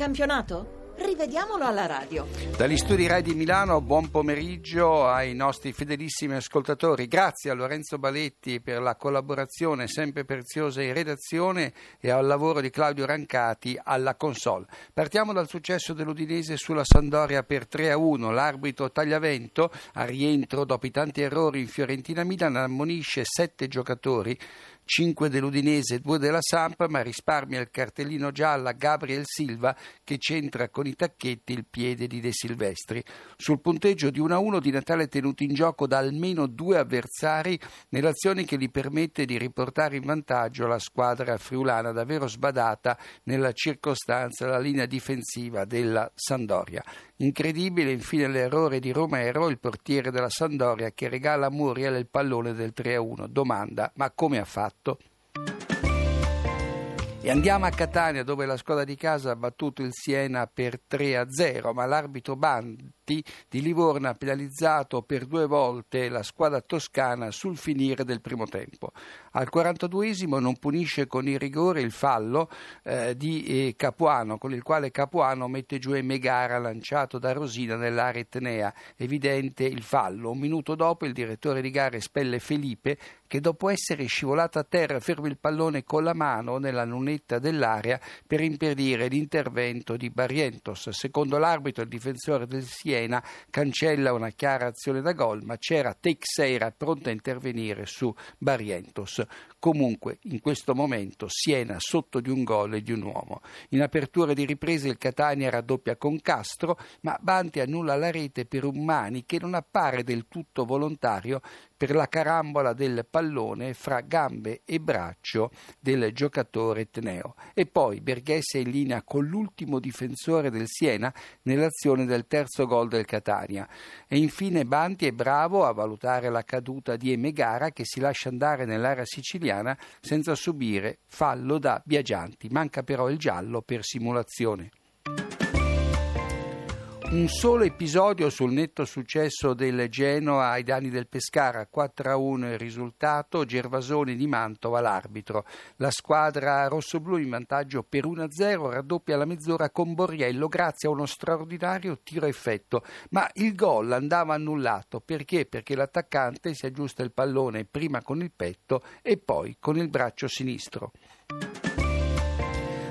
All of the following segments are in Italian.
campionato? Rivediamolo alla radio. Dagli studi Rai di Milano, buon pomeriggio ai nostri fedelissimi ascoltatori. Grazie a Lorenzo Baletti per la collaborazione sempre preziosa in redazione e al lavoro di Claudio Rancati alla console. Partiamo dal successo dell'Udinese sulla Sandoria per 3 a 1. L'arbitro Tagliavento, a rientro dopo i tanti errori in Fiorentina Milan, ammonisce sette giocatori 5 dell'Udinese e 2 della Samp, ma risparmia il cartellino giallo a Gabriel Silva che centra con i tacchetti il piede di De Silvestri. Sul punteggio di 1-1 Di Natale è tenuto in gioco da almeno due avversari nell'azione che gli permette di riportare in vantaggio la squadra friulana davvero sbadata nella circostanza la linea difensiva della Sandoria. Incredibile infine l'errore di Romero, il portiere della Sandoria, che regala a Muriel il pallone del 3-1. Domanda, ma come ha fatto? E andiamo a Catania dove la squadra di casa ha battuto il Siena per 3-0, ma l'arbitro Banti di Livorno ha penalizzato per due volte la squadra toscana sul finire del primo tempo. Al 42esimo non punisce con il rigore il fallo eh, di eh, Capuano, con il quale Capuano mette giù Megara lanciato da Rosina nell'area etnea. Evidente il fallo. Un minuto dopo il direttore di gara espelle Felipe che dopo essere scivolato a terra ferma il pallone con la mano nella lunetta dell'area per impedire l'intervento di Barrientos. Secondo l'arbitro il difensore del Siena cancella una chiara azione da gol, ma c'era Teixeira pronto a intervenire su Barrientos. Comunque, in questo momento, Siena sotto di un gol e di un uomo. In apertura di riprese il Catania raddoppia con Castro, ma Banti annulla la rete per un Mani che non appare del tutto volontario per la carambola del pallone fra gambe e braccio del giocatore etneo. E poi Berghese in linea con l'ultimo difensore del Siena nell'azione del terzo gol del Catania. E infine Banti è bravo a valutare la caduta di Emegara che si lascia andare nell'area siciliana senza subire fallo da Biagianti. Manca però il giallo per simulazione. Un solo episodio sul netto successo del Genoa ai danni del Pescara, 4-1 il risultato, Gervasoni di Mantova l'arbitro. La squadra rossoblù in vantaggio per 1-0 raddoppia la mezz'ora con Borriello grazie a uno straordinario tiro effetto, ma il gol andava annullato perché? Perché l'attaccante si aggiusta il pallone prima con il petto e poi con il braccio sinistro.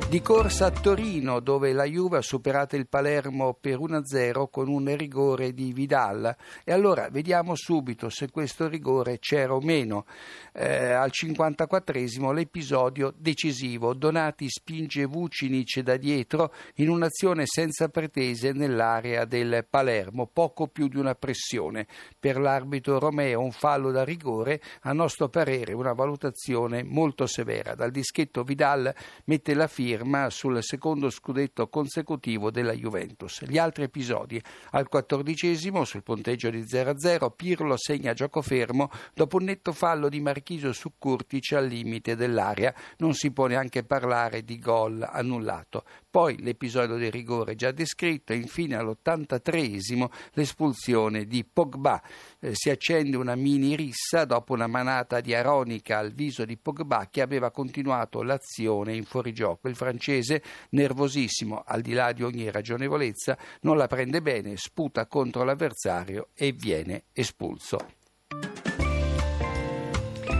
Di corsa a Torino, dove la Juve ha superato il Palermo per 1-0 con un rigore di Vidal. E allora vediamo subito se questo rigore c'era o meno. Eh, al 54esimo l'episodio decisivo. Donati spinge Vucinic da dietro in un'azione senza pretese nell'area del Palermo, poco più di una pressione. Per l'arbitro Romeo un fallo da rigore, a nostro parere una valutazione molto severa. Dal dischetto Vidal mette la firma firma sul secondo scudetto consecutivo della Juventus. Gli altri episodi. Al quattordicesimo, sul punteggio di 0-0, Pirlo segna gioco fermo dopo un netto fallo di Marchisio su Curtic al limite dell'area. Non si può neanche parlare di gol annullato. Poi l'episodio del rigore già descritto e infine all'83esimo l'espulsione di Pogba. Eh, si accende una mini rissa dopo una manata di aronica al viso di Pogba che aveva continuato l'azione in fuorigioco. Il francese, nervosissimo, al di là di ogni ragionevolezza, non la prende bene, sputa contro l'avversario e viene espulso.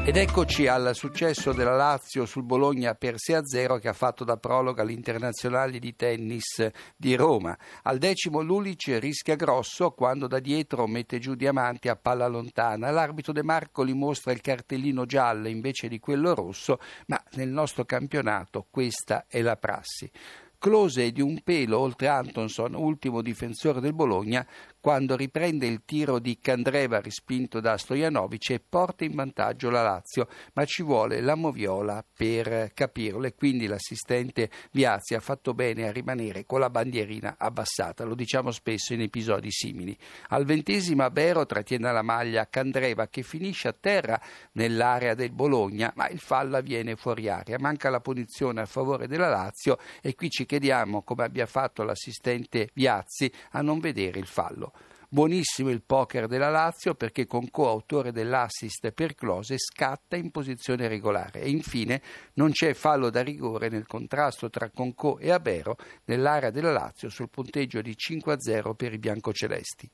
Ed eccoci al successo della Lazio sul Bologna per 6-0 che ha fatto da prologa all'internazionale di tennis di Roma. Al decimo Lulic rischia grosso quando da dietro mette giù Diamanti a palla lontana. L'arbitro De Marco gli mostra il cartellino giallo invece di quello rosso, ma nel nostro campionato questa è la prassi. Close di un pelo oltre Antonson, ultimo difensore del Bologna, quando riprende il tiro di Candreva rispinto da Stojanovic e porta in vantaggio la Lazio, ma ci vuole la Moviola per capirlo e quindi l'assistente Viazzi ha fatto bene a rimanere con la bandierina abbassata, lo diciamo spesso in episodi simili. Al ventesimo Abero trattiene la maglia Candreva che finisce a terra nell'area del Bologna, ma il fallo avviene fuori area, manca la punizione a favore della Lazio e qui ci chiediamo come abbia fatto l'assistente Viazzi a non vedere il fallo. Buonissimo il poker della Lazio perché con coautore dell'assist per Close scatta in posizione regolare e infine non c'è fallo da rigore nel contrasto tra Concò e Abero nell'area della Lazio sul punteggio di 5-0 per i biancocelesti.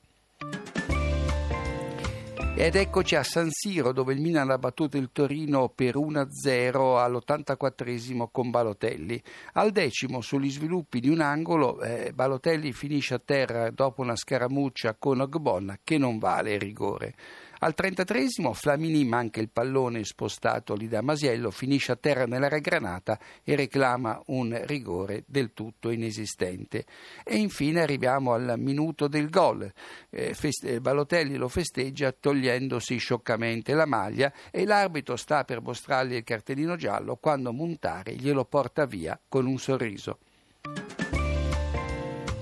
Ed eccoci a San Siro dove il Milan ha battuto il Torino per 1-0 all'84 con Balotelli. Al decimo sugli sviluppi di un angolo eh, Balotelli finisce a terra dopo una scaramuccia con Ogbonna che non vale rigore. Al 33 Flamini manca il pallone spostato lì da Masiello, finisce a terra nell'area granata e reclama un rigore del tutto inesistente. E infine arriviamo al minuto del gol. Eh, Balotelli lo festeggia togliendosi scioccamente la maglia e l'arbitro sta per mostrargli il cartellino giallo quando Montari glielo porta via con un sorriso.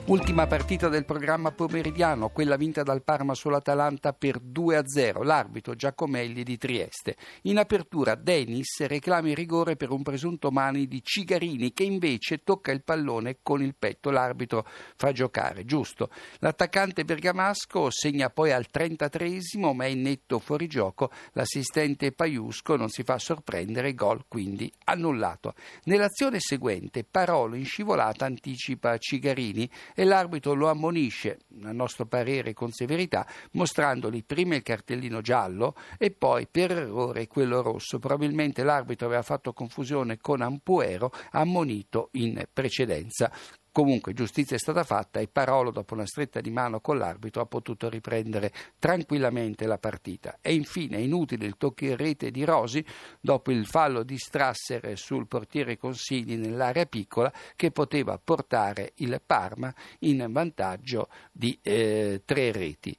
Ultima partita del programma pomeridiano, quella vinta dal Parma sull'Atalanta per 2-0, l'arbitro Giacomelli di Trieste. In apertura Dennis reclama il rigore per un presunto mani di Cigarini che invece tocca il pallone con il petto, l'arbitro fa giocare, giusto. L'attaccante bergamasco segna poi al 33 ma è in netto fuorigioco, l'assistente Paiusco non si fa sorprendere, gol quindi annullato. Nell'azione seguente Parolo in scivolata anticipa Cigarini e l'arbitro lo ammonisce, a nostro parere con severità, mostrandogli prima il cartellino giallo e poi per errore quello rosso. Probabilmente l'arbitro aveva fatto confusione con Ampuero, ammonito in precedenza. Comunque giustizia è stata fatta e Parolo, dopo una stretta di mano con l'arbitro, ha potuto riprendere tranquillamente la partita. E infine inutile il tocco in rete di Rosi dopo il fallo di Strasser sul portiere Consigli nell'area piccola che poteva portare il Parma in vantaggio di eh, tre reti.